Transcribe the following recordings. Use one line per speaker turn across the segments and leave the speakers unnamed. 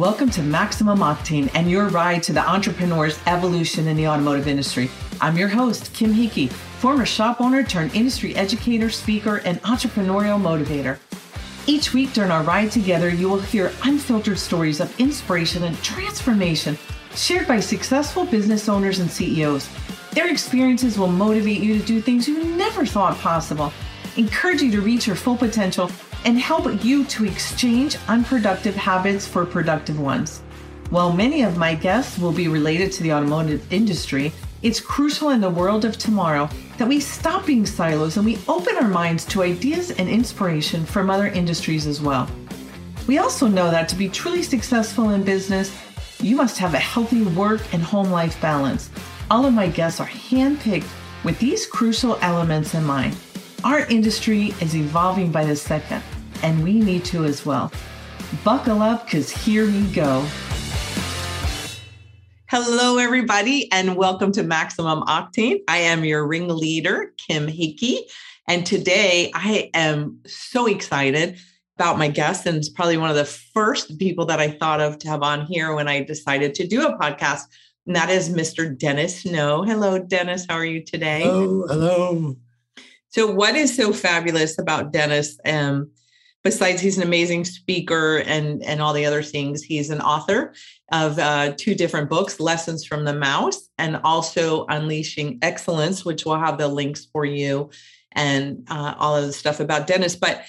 Welcome to Maximum Octane and your ride to the entrepreneur's evolution in the automotive industry. I'm your host, Kim Hickey, former shop owner turned industry educator, speaker, and entrepreneurial motivator. Each week during our ride together, you will hear unfiltered stories of inspiration and transformation shared by successful business owners and CEOs. Their experiences will motivate you to do things you never thought possible, encourage you to reach your full potential, and help you to exchange unproductive habits for productive ones. While many of my guests will be related to the automotive industry, it's crucial in the world of tomorrow that we stop being silos and we open our minds to ideas and inspiration from other industries as well. We also know that to be truly successful in business, you must have a healthy work and home life balance. All of my guests are handpicked with these crucial elements in mind. Our industry is evolving by the second, and we need to as well. Buckle up, because here we go. Hello, everybody, and welcome to Maximum Octane. I am your ringleader, Kim Hickey, and today I am so excited about my guest, and it's probably one of the first people that I thought of to have on here when I decided to do a podcast, and that is Mr. Dennis Snow. Hello, Dennis. How are you today?
Hello. Hello.
So, what is so fabulous about Dennis? Um, besides, he's an amazing speaker and and all the other things. He's an author of uh, two different books, "Lessons from the Mouse" and also "Unleashing Excellence," which we'll have the links for you and uh, all of the stuff about Dennis. But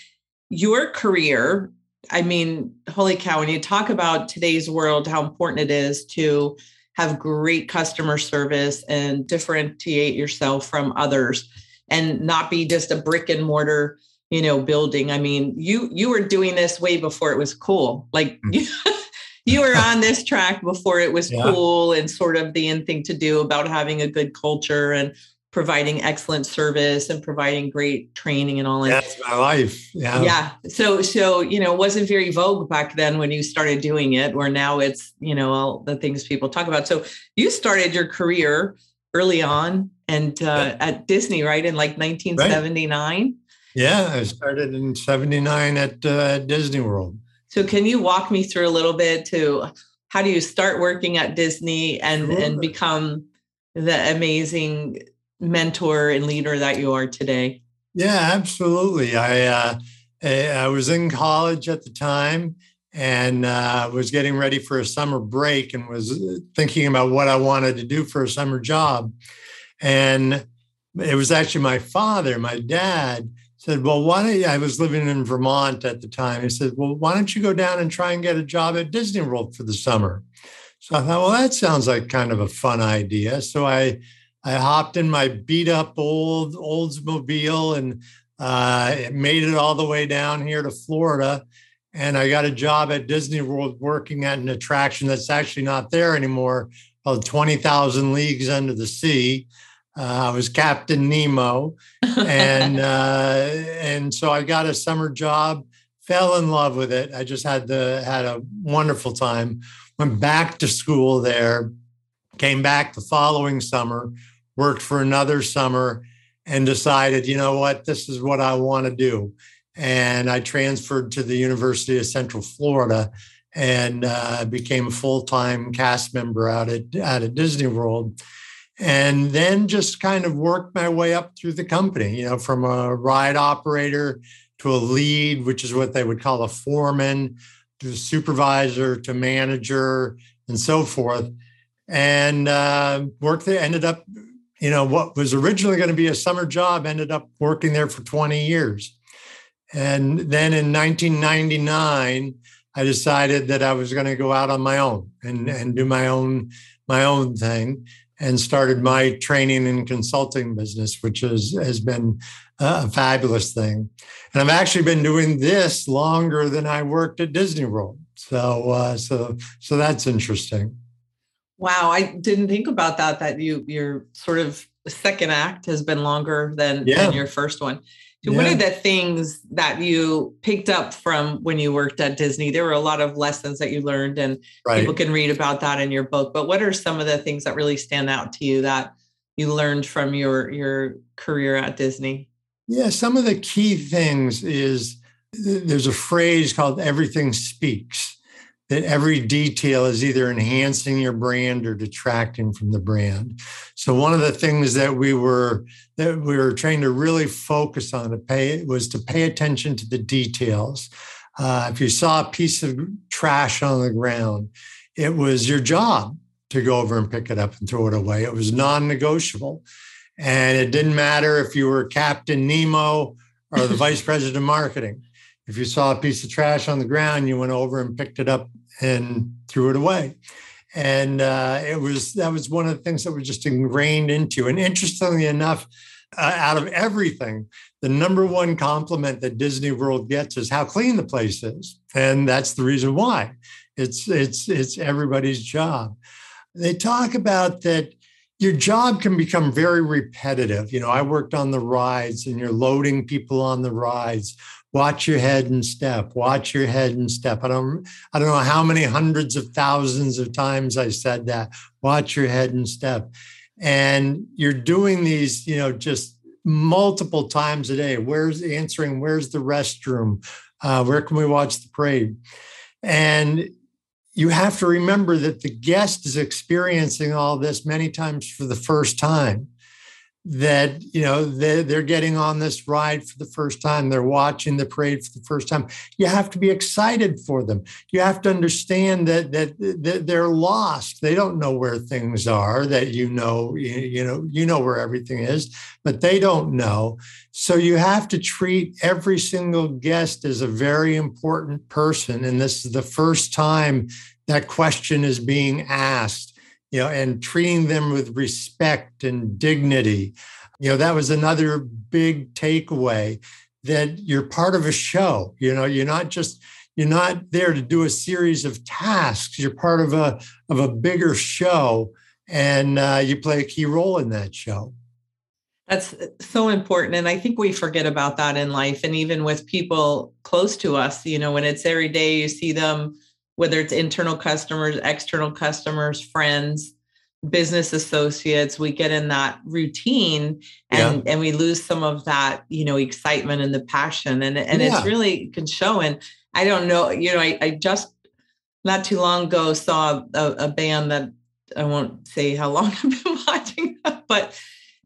your career, I mean, holy cow! When you talk about today's world, how important it is to have great customer service and differentiate yourself from others and not be just a brick and mortar you know building i mean you you were doing this way before it was cool like you, mm. you were on this track before it was yeah. cool and sort of the in thing to do about having a good culture and providing excellent service and providing great training and all
that. That's my life. Yeah.
Yeah. So, so, you know, it wasn't very vogue back then when you started doing it, where now it's, you know, all the things people talk about. So you started your career early on and uh, at Disney, right? In like 1979. Right.
Yeah, I started in 79 at uh, Disney World.
So can you walk me through a little bit to how do you start working at Disney and, sure. and become the amazing mentor and leader that you are today?
Yeah, absolutely. I uh, I was in college at the time and uh, was getting ready for a summer break and was uh, thinking about what I wanted to do for a summer job. And it was actually my father, my dad, said, Well, why don't you? I was living in Vermont at the time. He said, Well, why don't you go down and try and get a job at Disney World for the summer? So I thought, Well, that sounds like kind of a fun idea. So I I hopped in my beat up old Oldsmobile and uh, made it all the way down here to Florida. And I got a job at Disney World working at an attraction that's actually not there anymore called 20,000 Leagues Under the Sea. Uh, I was Captain Nemo, and uh, and so I got a summer job. Fell in love with it. I just had the had a wonderful time. Went back to school there. Came back the following summer. Worked for another summer, and decided, you know what, this is what I want to do. And I transferred to the University of Central Florida and uh, became a full time cast member out at out at Disney World and then just kind of worked my way up through the company, you know, from a ride operator to a lead, which is what they would call a foreman, to supervisor to manager and so forth. And uh, worked there, ended up, you know, what was originally going to be a summer job ended up working there for 20 years. And then in 1999, I decided that I was going to go out on my own and, and do my own my own thing and started my training and consulting business, which is, has been a fabulous thing. And I've actually been doing this longer than I worked at Disney World. So, uh, so, so that's interesting.
Wow, I didn't think about that. That you your sort of second act has been longer than, yeah. than your first one. So yeah. what are the things that you picked up from when you worked at Disney? There were a lot of lessons that you learned, and right. people can read about that in your book. But what are some of the things that really stand out to you that you learned from your your career at Disney?
Yeah, some of the key things is there's a phrase called "everything speaks." That every detail is either enhancing your brand or detracting from the brand. So one of the things that we were that we were trying to really focus on to pay was to pay attention to the details. Uh, if you saw a piece of trash on the ground, it was your job to go over and pick it up and throw it away. It was non-negotiable, and it didn't matter if you were Captain Nemo or the vice president of marketing. If you saw a piece of trash on the ground, you went over and picked it up and threw it away. And uh, it was that was one of the things that was just ingrained into. And interestingly enough, uh, out of everything, the number one compliment that Disney World gets is how clean the place is, and that's the reason why. It's it's it's everybody's job. They talk about that your job can become very repetitive. You know, I worked on the rides, and you're loading people on the rides watch your head and step. Watch your head and step. I don't i don't know how many hundreds of thousands of times i said that. Watch your head and step. And you're doing these you know just multiple times a day. Where's answering where's the restroom? Uh, where can we watch the parade? And you have to remember that the guest is experiencing all this many times for the first time that you know they're, they're getting on this ride for the first time. They're watching the parade for the first time. You have to be excited for them. You have to understand that that, that they're lost. They don't know where things are that you know you, you know you know where everything is but they don't know. So you have to treat every single guest as a very important person and this is the first time that question is being asked you know, and treating them with respect and dignity. You know, that was another big takeaway that you're part of a show. You know, you're not just you're not there to do a series of tasks. You're part of a of a bigger show, and uh, you play a key role in that show.
That's so important. And I think we forget about that in life. And even with people close to us, you know, when it's every day you see them whether it's internal customers, external customers, friends, business associates, we get in that routine and yeah. and we lose some of that, you know, excitement and the passion. And and yeah. it's really can show. And I don't know, you know, I, I just not too long ago saw a, a band that I won't say how long I've been watching, but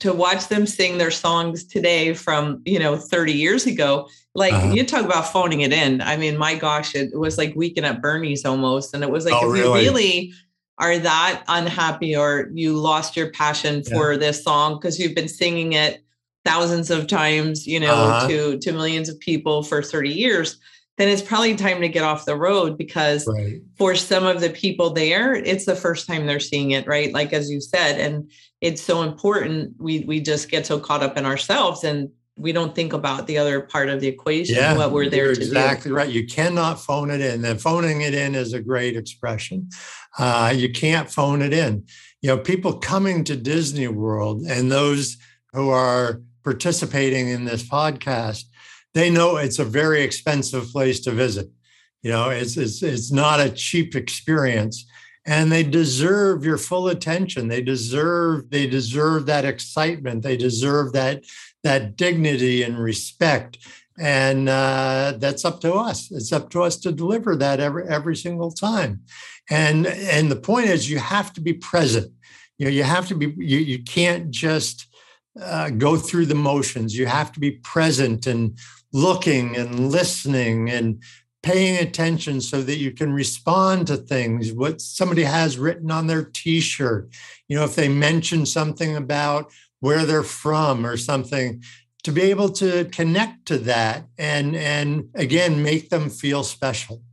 to watch them sing their songs today from you know 30 years ago like uh-huh. you talk about phoning it in i mean my gosh it was like weekend at bernie's almost and it was like oh, if really? you really are that unhappy or you lost your passion for yeah. this song because you've been singing it thousands of times you know uh-huh. to to millions of people for 30 years then it's probably time to get off the road because right. for some of the people there it's the first time they're seeing it right like as you said and it's so important we we just get so caught up in ourselves and we don't think about the other part of the equation yeah, what we're there to
exactly
do.
right. You cannot phone it in. And phoning it in is a great expression. Uh, you can't phone it in. You know people coming to disney world and those who are participating in this podcast they know it's a very expensive place to visit. You know it's it's, it's not a cheap experience and they deserve your full attention. They deserve they deserve that excitement. They deserve that that dignity and respect. And uh, that's up to us. It's up to us to deliver that every every single time. And and the point is you have to be present. You know you have to be you, you can't just uh, go through the motions. You have to be present and looking and listening and paying attention so that you can respond to things what somebody has written on their t-shirt. You know if they mention something about where they're from or something to be able to connect to that and and again make them feel special.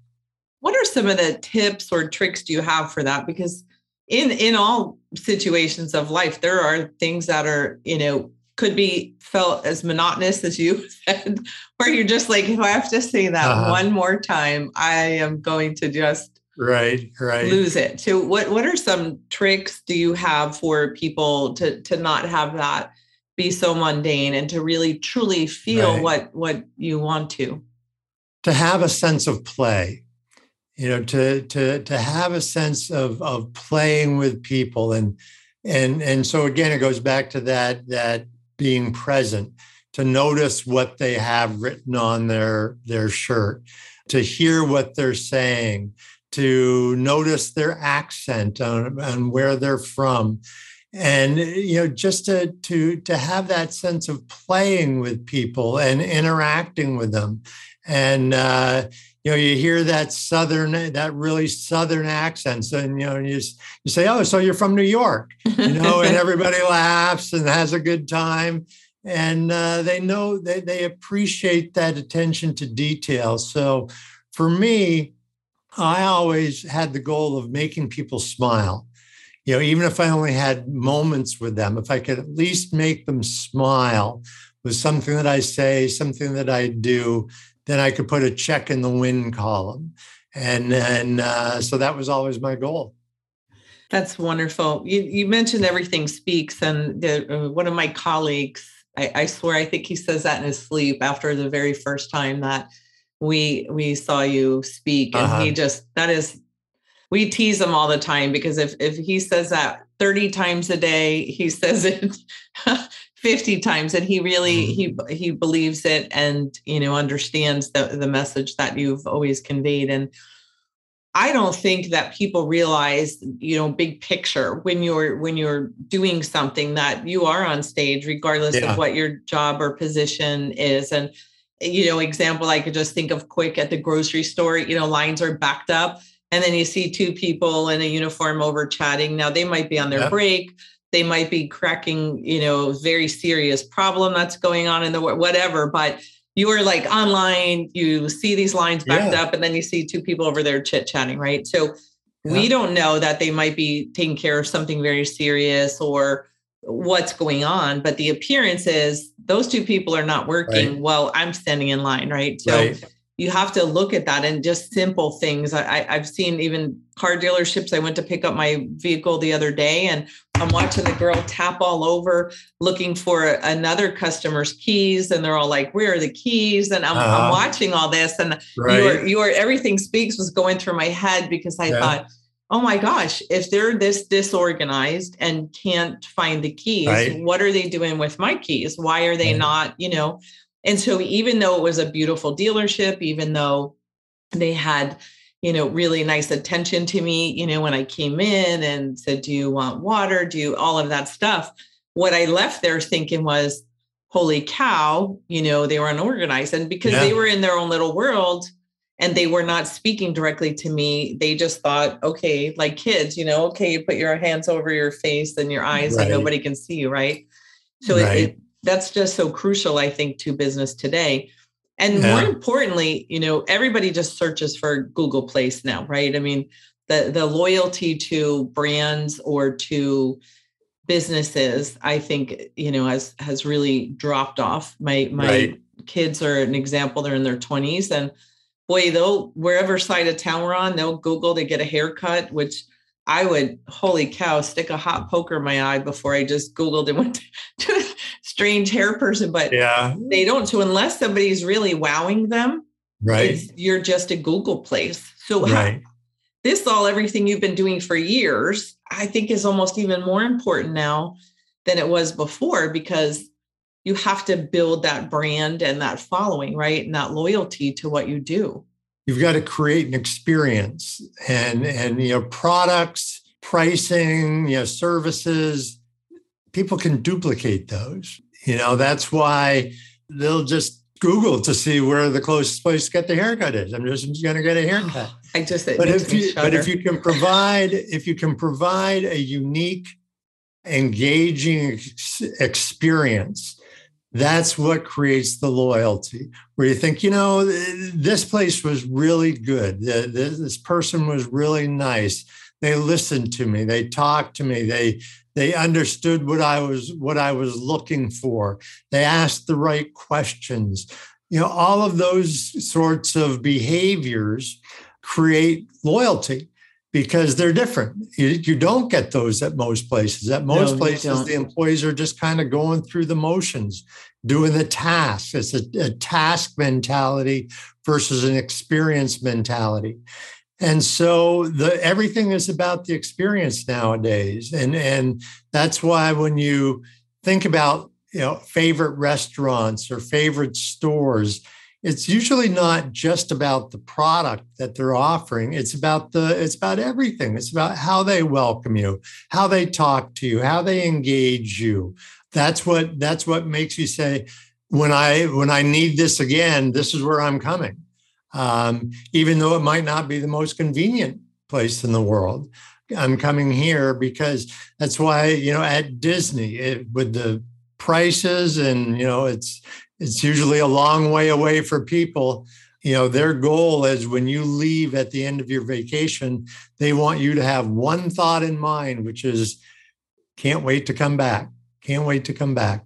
What are some of the tips or tricks do you have for that? Because in in all situations of life there are things that are you know could be felt as monotonous as you said, where you're just like, if I have to say that uh-huh. one more time, I am going to just
right, right,
lose it. So, what what are some tricks do you have for people to to not have that be so mundane and to really truly feel right. what what you want to?
To have a sense of play, you know, to to to have a sense of of playing with people and and and so again it goes back to that that being present, to notice what they have written on their, their shirt, to hear what they're saying, to notice their accent and, and where they're from. And you know just to to to have that sense of playing with people and interacting with them. And uh, you know you hear that southern that really southern accents and you know you, you say oh so you're from new york you know and everybody laughs and has a good time. And uh, they know they, they appreciate that attention to detail. So for me i always had the goal of making people smile. You know even if i only had moments with them if i could at least make them smile with something that i say something that i do then i could put a check in the win column. And and uh, so that was always my goal.
That's wonderful. You, you mentioned everything speaks and the, uh, one of my colleagues I, I swear i think he says that in his sleep after the very first time that we we saw you speak and uh-huh. he just that is we tease him all the time because if if he says that 30 times a day, he says it 50 times and he really mm-hmm. he he believes it and you know understands the the message that you've always conveyed and I don't think that people realize, you know, big picture when you're when you're doing something that you are on stage, regardless yeah. of what your job or position is. And you know, example I could just think of quick at the grocery store, you know, lines are backed up and then you see two people in a uniform over chatting now they might be on their yep. break they might be cracking you know very serious problem that's going on in the whatever but you are like online you see these lines backed yeah. up and then you see two people over there chit chatting right so yeah. we don't know that they might be taking care of something very serious or what's going on but the appearance is those two people are not working right. well i'm standing in line right so right you have to look at that and just simple things. I, I've seen even car dealerships. I went to pick up my vehicle the other day and I'm watching the girl tap all over looking for another customer's keys. And they're all like, where are the keys? And I'm, uh-huh. I'm watching all this and right. your, your everything speaks was going through my head because I yeah. thought, oh my gosh, if they're this disorganized and can't find the keys, right. what are they doing with my keys? Why are they right. not, you know, and so even though it was a beautiful dealership, even though they had, you know, really nice attention to me, you know, when I came in and said, Do you want water? Do you all of that stuff? What I left there thinking was, holy cow, you know, they were unorganized. And because yeah. they were in their own little world and they were not speaking directly to me, they just thought, okay, like kids, you know, okay, you put your hands over your face and your eyes right. and nobody can see you, right? So right. It, it, that's just so crucial, I think, to business today. And yeah. more importantly, you know, everybody just searches for Google Place now, right? I mean, the the loyalty to brands or to businesses, I think, you know, has has really dropped off. My my right. kids are an example. They're in their 20s and boy, they'll wherever side of town we're on, they'll Google, to get a haircut, which I would, holy cow, stick a hot poker in my eye before I just Googled and went to strange hair person. But yeah, they don't. So unless somebody's really wowing them,
right,
you're just a Google place. So right. this all everything you've been doing for years, I think is almost even more important now than it was before because you have to build that brand and that following, right? And that loyalty to what you do
you've got to create an experience and and you know products pricing you know services people can duplicate those you know that's why they'll just google to see where the closest place to get the haircut is. I'm just going to get a haircut.
I just
but if you but if you can provide if you can provide a unique engaging experience that's what creates the loyalty. Where you think you know this place was really good. This person was really nice. They listened to me. They talked to me. They they understood what i was what i was looking for they asked the right questions you know all of those sorts of behaviors create loyalty because they're different. You, you, don't get those at most places. At most no, places, the employees are just kind of going through the motions, doing the task. It's a, a task mentality versus an experience mentality. And so the everything is about the experience nowadays. And, and that's why when you think about you know favorite restaurants or favorite stores, it's usually not just about the product that they're offering. It's about the it's about everything. It's about how they welcome you how they talk to you how they engage you. That's what that's what makes you say when i when i need this again this is where i'm coming um, even though it might not be the most convenient place in the world i'm coming here because that's why you know at disney it, with the prices and you know it's it's usually a long way away for people you know their goal is when you leave at the end of your vacation they want you to have one thought in mind which is can't wait to come back. Can't wait to come back.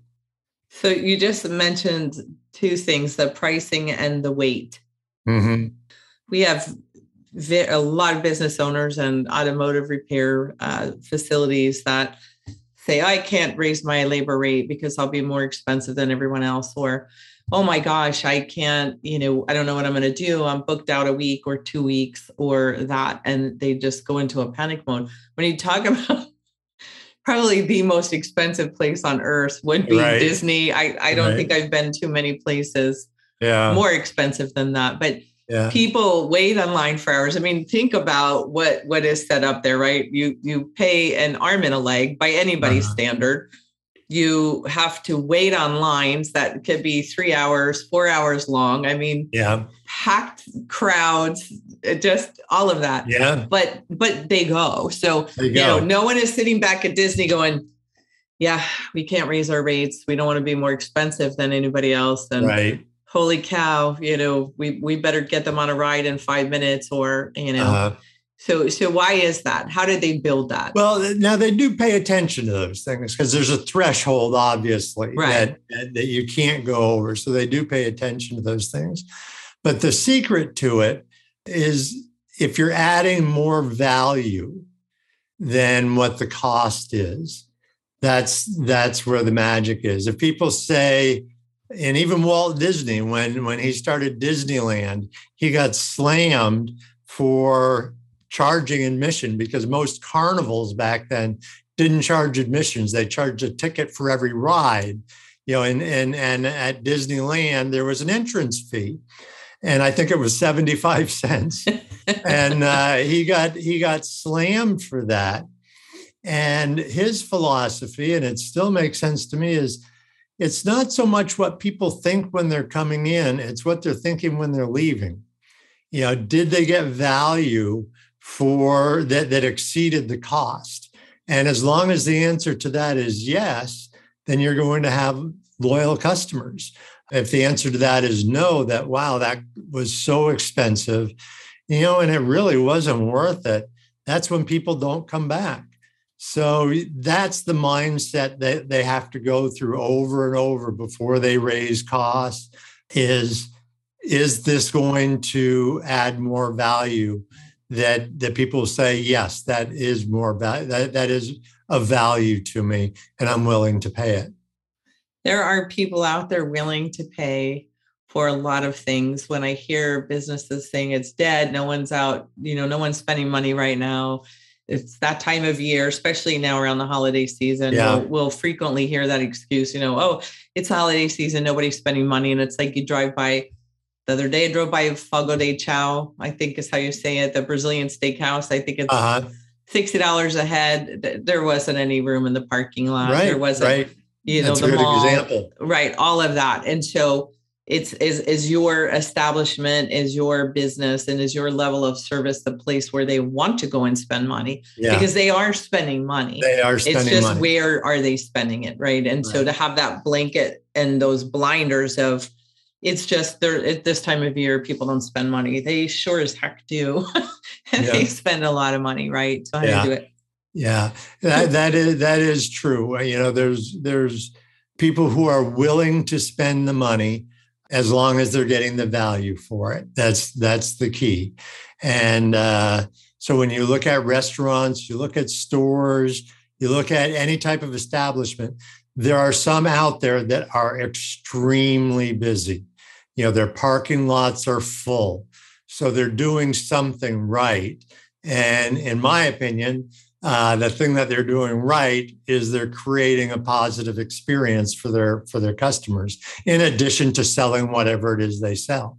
So you just mentioned two things the pricing and the wait mm-hmm. we have a lot of business owners and automotive repair uh, facilities that say I can't raise my labor rate because I'll be more expensive than everyone else or oh my gosh I can't you know I don't know what I'm going to do I'm booked out a week or 2 weeks or that and they just go into a panic mode when you talk about probably the most expensive place on earth would be right. Disney I I don't right. think I've been to many places yeah more expensive than that but yeah. people wait online for hours. I mean, think about what what is set up there, right? You you pay an arm and a leg by anybody's uh-huh. standard. You have to wait on lines that could be three hours, four hours long. I mean, yeah, packed crowds, uh, just all of that.
Yeah.
But but they go. So you know, no one is sitting back at Disney going, Yeah, we can't raise our rates. We don't want to be more expensive than anybody else. And
right
holy cow, you know, we we better get them on a ride in five minutes or, you know. Uh-huh. So so why is that? How did they build that?
Well, now they do pay attention to those things because there's a threshold, obviously, right. that, that you can't go over. So they do pay attention to those things. But the secret to it is if you're adding more value than what the cost is, that's that's where the magic is. If people say, and even Walt Disney, when when he started Disneyland, he got slammed for charging admission because most carnivals back then didn't charge admissions; they charged a ticket for every ride. You know, and and and at Disneyland there was an entrance fee, and I think it was seventy five cents, and uh, he got he got slammed for that. And his philosophy, and it still makes sense to me, is it's not so much what people think when they're coming in, it's what they're thinking when they're leaving. You know, did they get value for that that exceeded the cost? And as long as the answer to that is yes, then you're going to have loyal customers. If the answer to that is no, that wow, that was so expensive, you know, and it really wasn't worth it, that's when people don't come back. So that's the mindset that they have to go through over and over before they raise costs is is this going to add more value that that people say yes that is more value that, that is of value to me and I'm willing to pay it.
There are people out there willing to pay for a lot of things. When I hear businesses saying it's dead, no one's out, you know, no one's spending money right now it's that time of year, especially now around the holiday season. Yeah. We'll, we'll, frequently hear that excuse, you know, oh, it's holiday season, nobody's spending money. And it's like you drive by the other day, I drove by Fogo de Chao, I think is how you say it, the Brazilian steakhouse. I think it's uh-huh. $60 a head. There wasn't any room in the parking lot.
Right,
there wasn't,
right.
you know,
That's
the mall.
Example.
Right. All of that. And so it's is is your establishment is your business and is your level of service the place where they want to go and spend money yeah. because they are spending money
they are spending
it's just
money.
where are they spending it right and right. so to have that blanket and those blinders of it's just there at this time of year people don't spend money they sure as heck do and yeah. they spend a lot of money right so how yeah. do it
yeah that, that is that is true you know there's there's people who are willing to spend the money as long as they're getting the value for it. That's that's the key. And uh, so when you look at restaurants, you look at stores, you look at any type of establishment, there are some out there that are extremely busy. You know, their parking lots are full. So they're doing something right. And in my opinion, uh, the thing that they're doing right is they're creating a positive experience for their for their customers in addition to selling whatever it is they sell.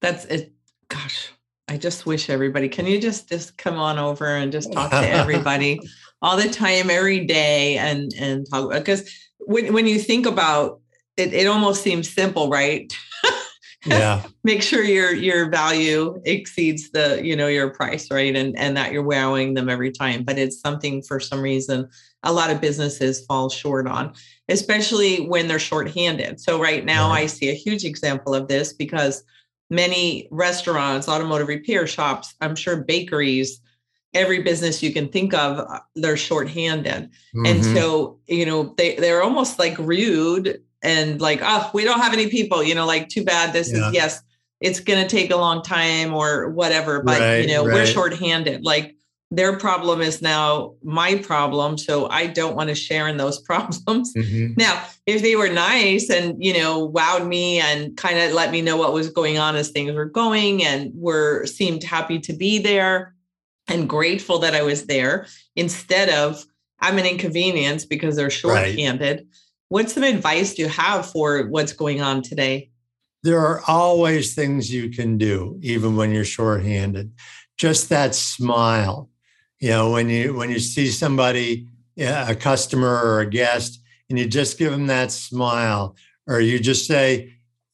That's it. Gosh i just wish everybody can you just just come on over and just talk to everybody all the time every day and and talk because when, when you think about it it almost seems simple right
yeah.
Make sure your your value exceeds the you know your price right? And and that you're wowing them every time. But it's something for some reason a lot of businesses fall short on especially when they're shorthanded. So right now right. i see a huge example of this because many restaurants automotive repair shops i'm sure bakeries every business you can think of uh, they're shorthanded. Mm-hmm. and so you know they they're almost like rude and like, oh, we don't have any people, you know, like too bad. This yeah. is yes, it's gonna take a long time or whatever, but right, you know, right. we're shorthanded. Like their problem is now my problem. So I don't want to share in those problems. Mm-hmm. Now, if they were nice and, you know, wowed me and kind of let me know what was going on as things were going and were seemed happy to be there and grateful that I was there instead of I'm an inconvenience because they're shorthanded. Right. What's some advice do you have for what's going on today?
There are always things you can do, even when you're shorthanded. Just that smile. You know, when you when you see somebody, a customer or a guest, and you just give them that smile, or you just say,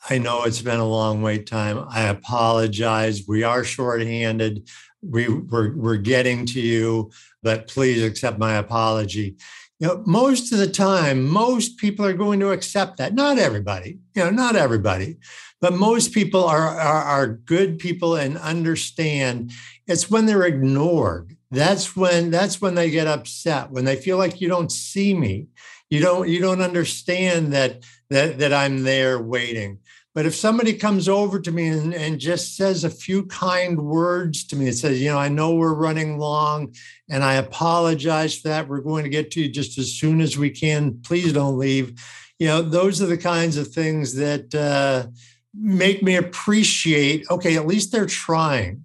I know it's been a long wait time. I apologize. We are shorthanded. We, we're, we're getting to you, but please accept my apology you know, most of the time, most people are going to accept that. Not everybody, you know, not everybody, but most people are, are, are good people and understand. It's when they're ignored. That's when that's when they get upset. When they feel like you don't see me, you don't you don't understand that that that I'm there waiting. But if somebody comes over to me and, and just says a few kind words to me and says, you know, I know we're running long and I apologize for that. We're going to get to you just as soon as we can. Please don't leave. You know, those are the kinds of things that uh, make me appreciate, okay, at least they're trying.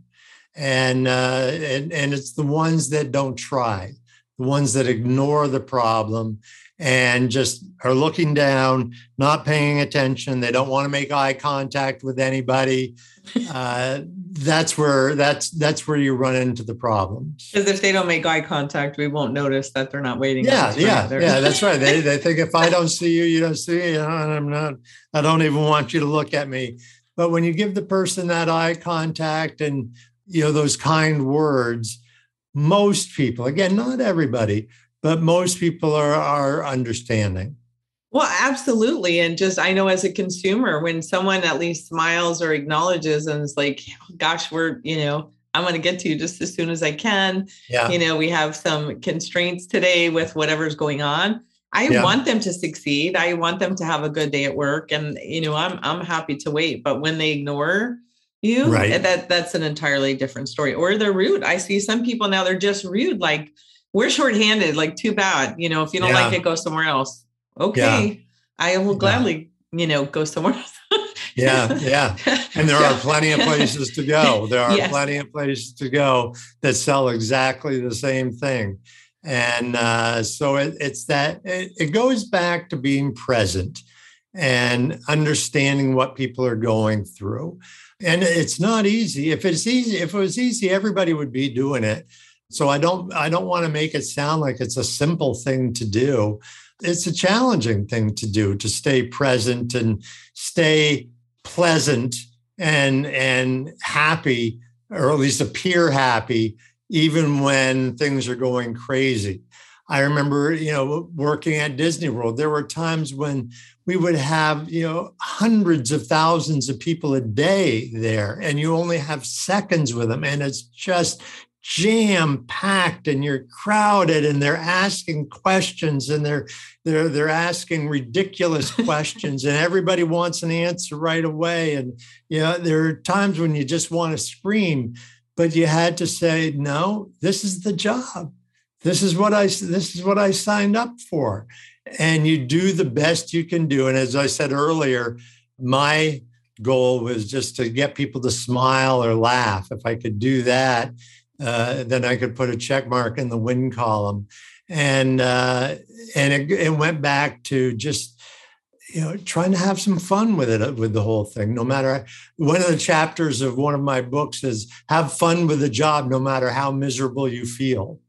And, uh, and, and it's the ones that don't try, the ones that ignore the problem and just are looking down, not paying attention. They don't want to make eye contact with anybody. Uh, that's where that's that's where you run into the problems.
Because if they don't make eye contact, we won't notice that they're not waiting.
Yeah, yeah, yeah. That's right. They they think if I don't see you, you don't see me. I'm not. I don't even want you to look at me. But when you give the person that eye contact and you know those kind words, most people, again, not everybody, but most people are are understanding.
Well, absolutely. And just I know as a consumer, when someone at least smiles or acknowledges and is like, gosh, we're, you know, I'm going to get to you just as soon as I can. Yeah. You know, we have some constraints today with whatever's going on. I yeah. want them to succeed. I want them to have a good day at work. And, you know, I'm I'm happy to wait. But when they ignore you, right. that that's an entirely different story. Or they're rude. I see some people now, they're just rude, like we're shorthanded, like too bad. You know, if you don't yeah. like it, go somewhere else. Okay. Yeah. I will gladly, you know, go somewhere else.
yeah, yeah. And there are plenty of places to go. There are yes. plenty of places to go that sell exactly the same thing. And uh, so it, it's that it, it goes back to being present and understanding what people are going through. And it's not easy. If it's easy, if it was easy, everybody would be doing it. So I don't I don't want to make it sound like it's a simple thing to do. It's a challenging thing to do to stay present and stay pleasant and and happy or at least appear happy even when things are going crazy. I remember, you know, working at Disney World, there were times when we would have, you know, hundreds of thousands of people a day there, and you only have seconds with them. And it's just, jam packed and you're crowded and they're asking questions and they're they're they're asking ridiculous questions and everybody wants an answer right away. And you know there are times when you just want to scream but you had to say no this is the job. This is what i this is what i signed up for. And you do the best you can do. And as i said earlier my goal was just to get people to smile or laugh. If i could do that uh, then I could put a check mark in the win column. And uh, and it, it went back to just you know trying to have some fun with it with the whole thing. No matter one of the chapters of one of my books is have fun with the job no matter how miserable you feel.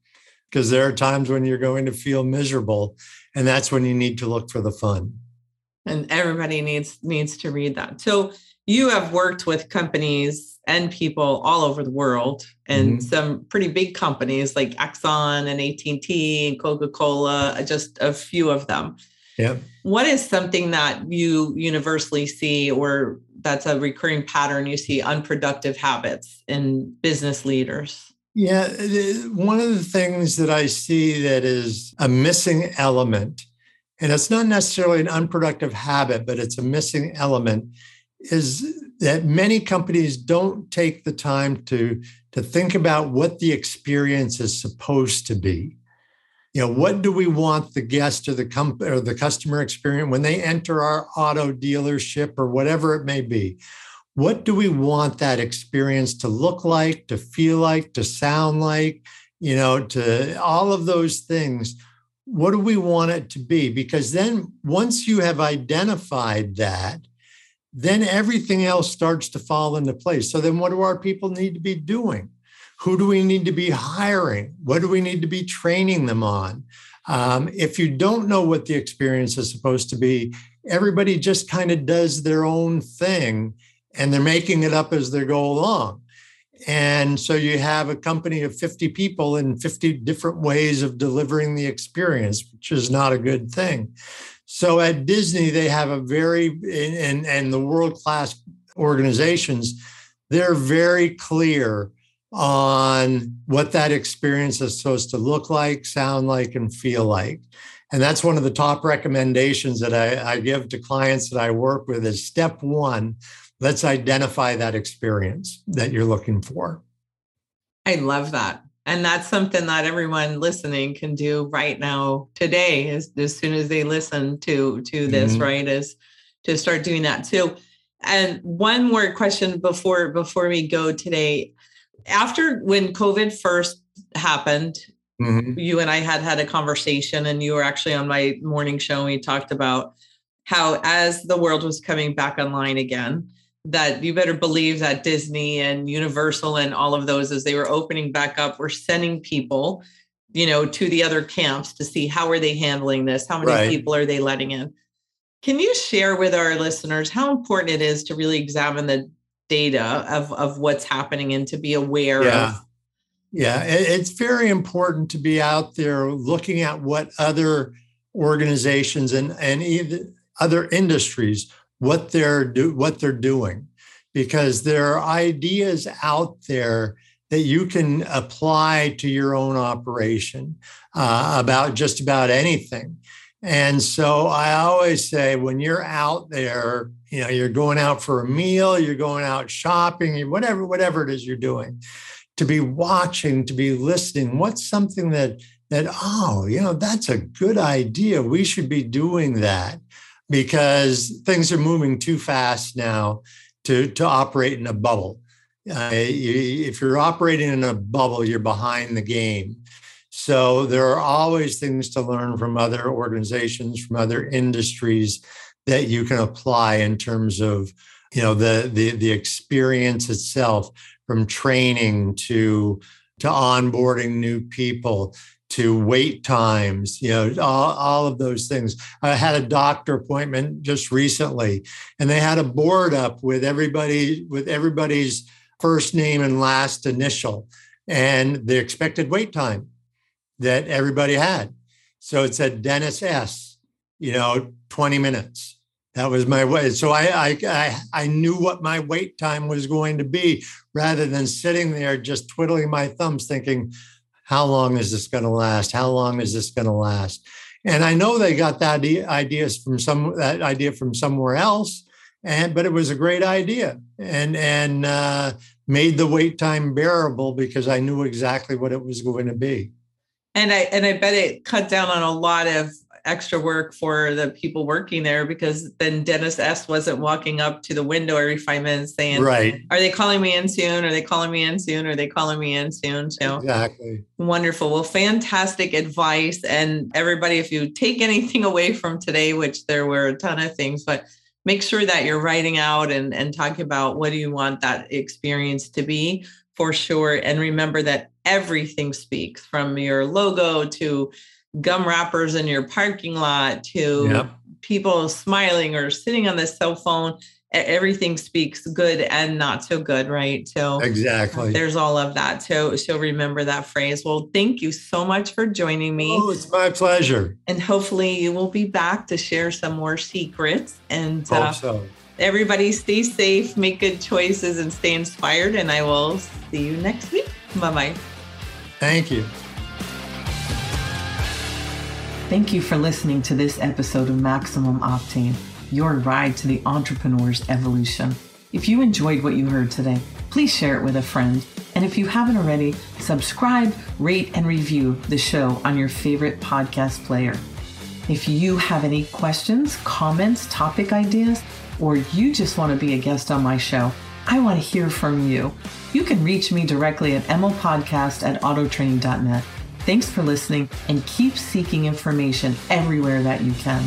Because there are times when you're going to feel miserable and that's when you need to look for the fun.
And everybody needs needs to read that. So you have worked with companies and people all over the world and mm-hmm. some pretty big companies like exxon and at&t and coca-cola just a few of them.
Yeah
what is something that you universally see or that's a recurring pattern you see unproductive habits in business leaders?
Yeah, one of the things that I see that is a missing element, and it's not necessarily an unproductive habit, but it's a missing element, is that many companies don't take the time to, to think about what the experience is supposed to be. You know, what do we want the guest or the company or the customer experience when they enter our auto dealership or whatever it may be? what do we want that experience to look like, to feel like, to sound like, you know, to all of those things? What do we want it to be? Because then once you have identified that, then everything else starts to fall into place. So then what do our people need to be doing? Who do we need to be hiring? What do we need to be training them on? Um, if you don't know what the experience is supposed to be, everybody just kind of does their own thing and they're making it up as they go along. And so you have a company of 50 people in 50 different ways of delivering the experience, which is not a good thing. So at Disney, they have a very, and, and the world class organizations, they're very clear on what that experience is supposed to look like, sound like, and feel like. And that's one of the top recommendations that I, I give to clients that I work with is step one, let's identify that experience that you're looking for.
I love that. And that's something that everyone listening can do right now today as, as soon as they listen to to this, mm-hmm. right? Is to start doing that too. And one more question before before we go today. After when COVID first happened, mm-hmm. you and I had had a conversation, and you were actually on my morning show. And we talked about how as the world was coming back online again, that you better believe that Disney and Universal and all of those, as they were opening back up, were sending people, you know, to the other camps to see how are they handling this? How many right. people are they letting in? Can you share with our listeners how important it is to really examine the data of, of what's happening and to be aware
yeah.
of?
Yeah, it's very important to be out there looking at what other organizations and, and even other industries what they're do what they're doing because there are ideas out there that you can apply to your own operation uh, about just about anything. And so i always say when you're out there you know you're going out for a meal you're going out shopping whatever whatever it is you're doing to be watching to be listening what's something that that oh you know that's a good idea. We should be doing that because things are moving too fast now to, to operate in a bubble. Uh, you, if you're operating in a bubble, you're behind the game. So there are always things to learn from other organizations, from other industries that you can apply in terms of you know the the, the experience itself from training to to onboarding new people to wait times, you know, all, all of those things. I had a doctor appointment just recently, and they had a board up with everybody with everybody's first name and last initial and the expected wait time that everybody had. So it said Dennis S, you know, 20 minutes. That was my way. So I, I, I I knew what my wait time was going to be rather than sitting there just twiddling my thumbs thinking, how long is this going to last? How long is this going to last? And I know they got that ideas from some that idea from somewhere else, and but it was a great idea and and uh, made the wait time bearable because I knew exactly what it was going to be.
And I and I bet it cut down on a lot of extra work for the people working there because then Dennis S wasn't walking up to the window every five minutes saying,
Right.
Are they calling me in soon? Are they calling me in soon? Are they calling me in soon? So
Exactly.
wonderful. Well, fantastic advice. And everybody, if you take anything away from today, which there were a ton of things, but make sure that you're writing out and, and talking about what do you want that experience to be for sure. And remember that everything speaks from your logo to gum wrappers in your parking lot to
Yep.
people smiling or sitting on the cell phone. Everything speaks good and not so good, right? So
Exactly.
there's all of that. So so remember that phrase. Well, thank you so much for joining me.
Oh, it's my pleasure.
And hopefully you will be back to share some more secrets. And
Hope
uh,
so.
everybody stay safe, make good choices, and stay inspired. And I will see you next week. Bye bye.
Thank you.
Thank you for listening to this episode of Maximum Octane, your ride to the entrepreneur's evolution. If you enjoyed what you heard today, please share it with a friend. And if you haven't already, subscribe, rate, and review the show on your favorite podcast player. If you have any questions, comments, topic ideas, or you just want to be a guest on my show, I want to hear from you. You can reach me directly at emopodcast at autotraining.net. Thanks for listening and keep seeking information everywhere that you can.